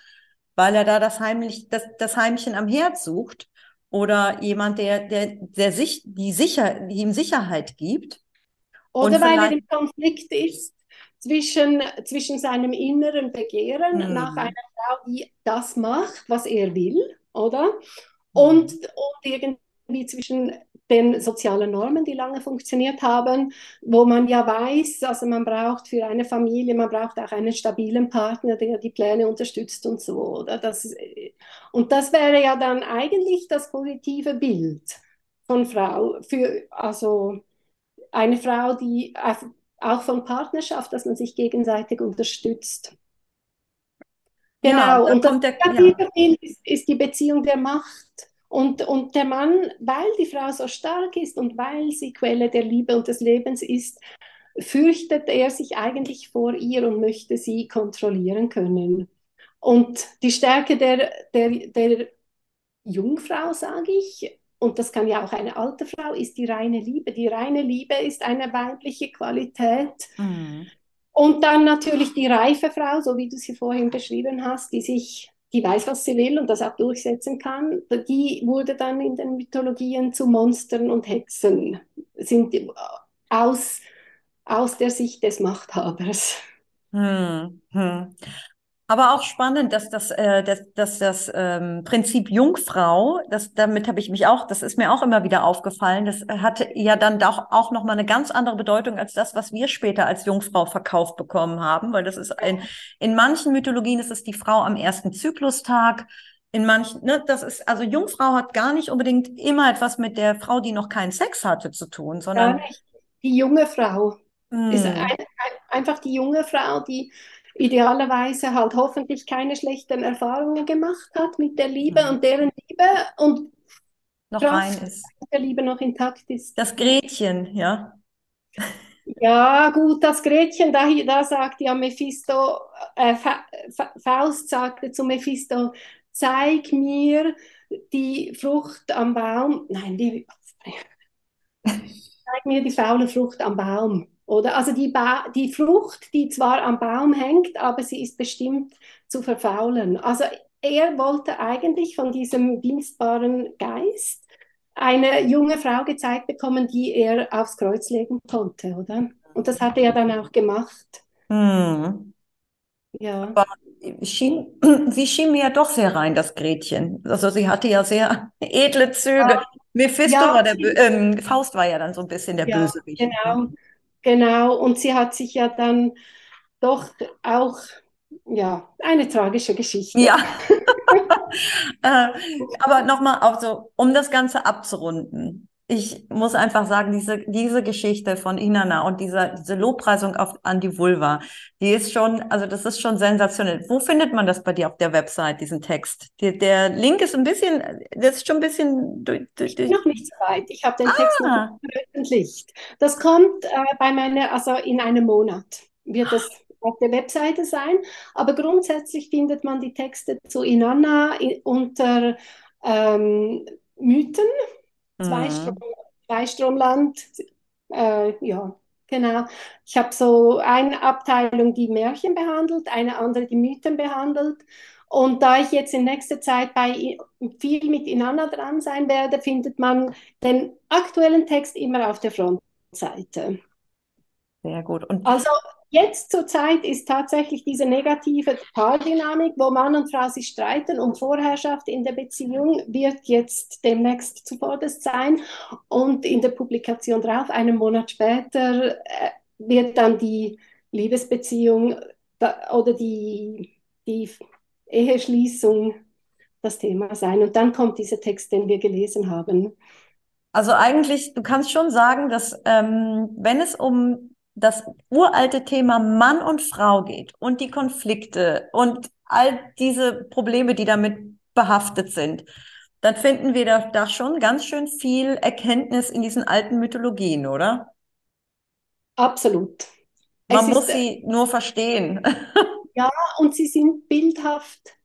weil er da das heimlich, das, das Heimchen am Herz sucht oder jemand, der, der, der sich, die sicher, die ihm Sicherheit gibt. Oder weil er im Konflikt ist zwischen, zwischen seinem inneren Begehren mhm. nach einer Frau, die das macht, was er will, oder? Und, mhm. und irgendwie zwischen den sozialen Normen, die lange funktioniert haben, wo man ja weiß, also man braucht für eine Familie, man braucht auch einen stabilen Partner, der die Pläne unterstützt und so. Oder? Das, und das wäre ja dann eigentlich das positive Bild von Frau, für, also eine Frau, die auch von Partnerschaft, dass man sich gegenseitig unterstützt. Genau, ja, und das der, negative ja. Bild ist, ist, die Beziehung der Macht. Und, und der Mann, weil die Frau so stark ist und weil sie Quelle der Liebe und des Lebens ist, fürchtet er sich eigentlich vor ihr und möchte sie kontrollieren können. Und die Stärke der, der, der Jungfrau, sage ich, und das kann ja auch eine alte Frau, ist die reine Liebe. Die reine Liebe ist eine weibliche Qualität. Mhm. Und dann natürlich die reife Frau, so wie du sie vorhin beschrieben hast, die sich, die weiß, was sie will und das auch durchsetzen kann. Die wurde dann in den Mythologien zu Monstern und Hexen, sind aus, aus der Sicht des Machthabers. Hm, hm. Aber auch spannend, dass das, äh, dass, dass das ähm, Prinzip Jungfrau, das, damit habe ich mich auch, das ist mir auch immer wieder aufgefallen, das hatte ja dann doch auch nochmal eine ganz andere Bedeutung als das, was wir später als Jungfrau verkauft bekommen haben, weil das ist ein, in manchen Mythologien ist es die Frau am ersten Zyklustag, in manchen, ne, das ist, also Jungfrau hat gar nicht unbedingt immer etwas mit der Frau, die noch keinen Sex hatte, zu tun, sondern. Die junge Frau. Hm. Ist ein, ein, einfach die junge Frau, die idealerweise halt hoffentlich keine schlechten Erfahrungen gemacht hat mit der Liebe mhm. und deren Liebe und noch rein ist. Der Liebe noch intakt ist. Das Gretchen, ja. Ja, gut, das Gretchen, da, da sagt ja Mephisto, äh, Faust sagte zu Mephisto, zeig mir die Frucht am Baum, nein, die, zeig mir die faule Frucht am Baum. Oder also die, ba die Frucht, die zwar am Baum hängt, aber sie ist bestimmt zu verfaulen. Also er wollte eigentlich von diesem dienstbaren Geist eine junge Frau gezeigt bekommen, die er aufs Kreuz legen konnte, oder? Und das hat er dann auch gemacht. Hm. Ja. Aber schien, sie schien mir ja doch sehr rein, das Gretchen. Also sie hatte ja sehr edle Züge. Ja. Mephisto ja, war der, ähm, Faust war ja dann so ein bisschen der ja, Bösewicht. Genau. Genau, und sie hat sich ja dann doch auch, ja, eine tragische Geschichte. Ja. äh, aber nochmal, also, um das Ganze abzurunden ich muss einfach sagen, diese, diese Geschichte von Inanna und diese, diese Lobpreisung auf, an die Vulva, die ist schon, also das ist schon sensationell. Wo findet man das bei dir auf der Website, diesen Text? Die, der Link ist ein bisschen, das ist schon ein bisschen durch. durch, durch. Noch nicht so weit. Ich habe den ah. Text noch veröffentlicht. Das kommt äh, bei meiner, also in einem Monat wird das auf der Webseite sein. Aber grundsätzlich findet man die Texte zu Inanna in, unter ähm, Mythen Zweistrom, mhm. Zweistromland. Äh, ja, genau. Ich habe so eine Abteilung, die Märchen behandelt, eine andere, die Mythen behandelt. Und da ich jetzt in nächster Zeit bei viel mit Inanna dran sein werde, findet man den aktuellen Text immer auf der Frontseite. Sehr gut. Und also Jetzt zur Zeit ist tatsächlich diese negative Paardynamik, wo Mann und Frau sich streiten um Vorherrschaft in der Beziehung, wird jetzt demnächst zuvorderst sein. Und in der Publikation drauf, einen Monat später, äh, wird dann die Liebesbeziehung oder die, die Eheschließung das Thema sein. Und dann kommt dieser Text, den wir gelesen haben. Also eigentlich, du kannst schon sagen, dass ähm, wenn es um das uralte Thema Mann und Frau geht und die Konflikte und all diese Probleme, die damit behaftet sind, dann finden wir da, da schon ganz schön viel Erkenntnis in diesen alten Mythologien, oder? Absolut. Man es muss ist, sie nur verstehen. Ja, und sie sind bildhaft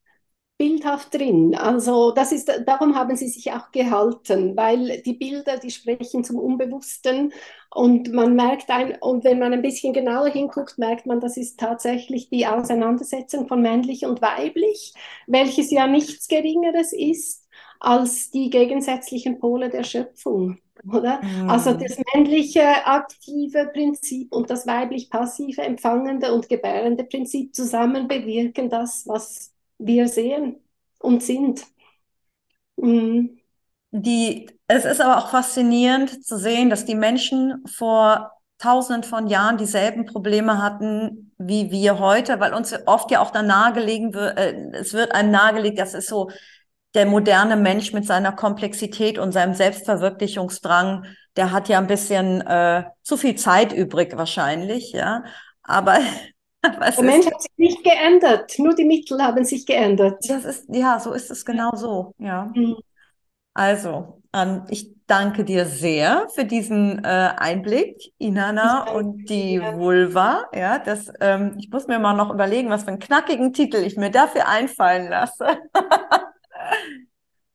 bildhaft drin. Also das ist, darum haben sie sich auch gehalten, weil die Bilder, die sprechen zum Unbewussten und man merkt ein, und wenn man ein bisschen genauer hinguckt, merkt man, das ist tatsächlich die Auseinandersetzung von männlich und weiblich, welches ja nichts Geringeres ist als die gegensätzlichen Pole der Schöpfung. Oder? Mhm. Also das männliche aktive Prinzip und das weiblich passive empfangende und gebärende Prinzip zusammen bewirken das, was wir sehen und sind. Mhm. Die, es ist aber auch faszinierend zu sehen, dass die Menschen vor tausenden von Jahren dieselben Probleme hatten wie wir heute, weil uns oft ja auch da nahegelegen wird, äh, es wird einem nahegelegt, das ist so der moderne Mensch mit seiner Komplexität und seinem Selbstverwirklichungsdrang, der hat ja ein bisschen äh, zu viel Zeit übrig wahrscheinlich, ja. Aber Was der Mensch hat sich nicht geändert, nur die Mittel haben sich geändert. Das ist, ja, so ist es genau so, ja. Mhm. Also, ähm, ich danke dir sehr für diesen äh, Einblick, Inanna und die dir. Vulva. Ja, das, ähm, ich muss mir mal noch überlegen, was für einen knackigen Titel ich mir dafür einfallen lasse.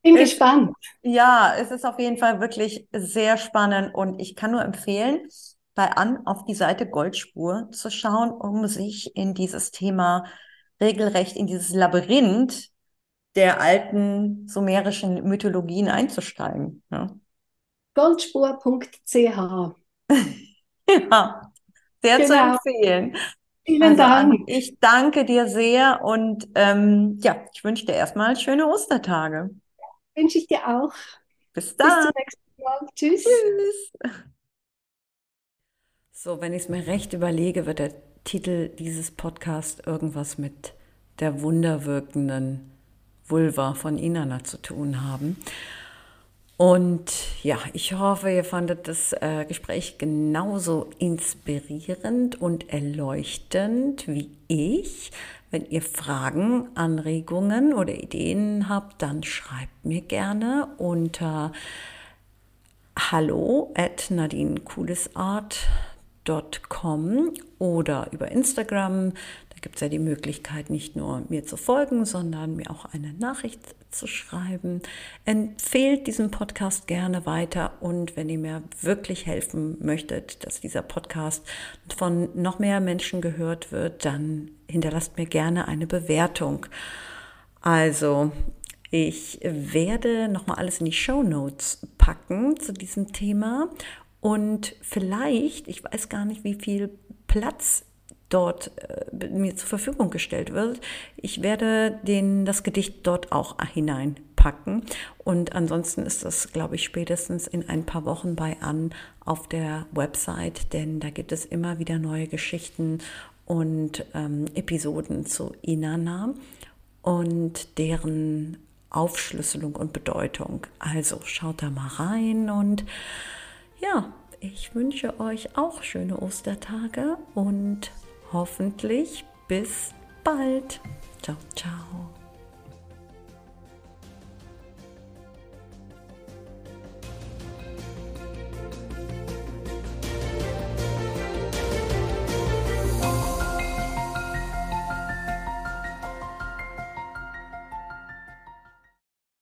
Bin es, gespannt. Ja, es ist auf jeden Fall wirklich sehr spannend und ich kann nur empfehlen, bei An auf die Seite Goldspur zu schauen, um sich in dieses Thema regelrecht in dieses Labyrinth der alten sumerischen Mythologien einzusteigen. Ja. Goldspur.ch. ja, sehr genau. zu empfehlen. Vielen also, Dank. Ich danke dir sehr und ähm, ja, ich wünsche dir erstmal schöne Ostertage. Wünsche ich dir auch. Bis dann. Bis zum nächsten Mal. Tschüss. Tschüss. So, wenn ich es mir recht überlege, wird der Titel dieses Podcasts irgendwas mit der wunderwirkenden Vulva von Inanna zu tun haben. Und ja, ich hoffe, ihr fandet das äh, Gespräch genauso inspirierend und erleuchtend wie ich. Wenn ihr Fragen, Anregungen oder Ideen habt, dann schreibt mir gerne unter hallo at nadinecoolesart.com oder über Instagram da gibt es ja die Möglichkeit, nicht nur mir zu folgen, sondern mir auch eine Nachricht zu schreiben. Empfehlt diesen Podcast gerne weiter und wenn ihr mir wirklich helfen möchtet, dass dieser Podcast von noch mehr Menschen gehört wird, dann hinterlasst mir gerne eine Bewertung. Also, ich werde nochmal alles in die Show Notes packen zu diesem Thema und vielleicht, ich weiß gar nicht, wie viel Platz dort äh, mir zur Verfügung gestellt wird. Ich werde den, das Gedicht dort auch hineinpacken. Und ansonsten ist das, glaube ich, spätestens in ein paar Wochen bei an auf der Website, denn da gibt es immer wieder neue Geschichten und ähm, Episoden zu Inanna und deren Aufschlüsselung und Bedeutung. Also schaut da mal rein und ja, ich wünsche euch auch schöne Ostertage und hoffentlich bis bald. Ciao, ciao.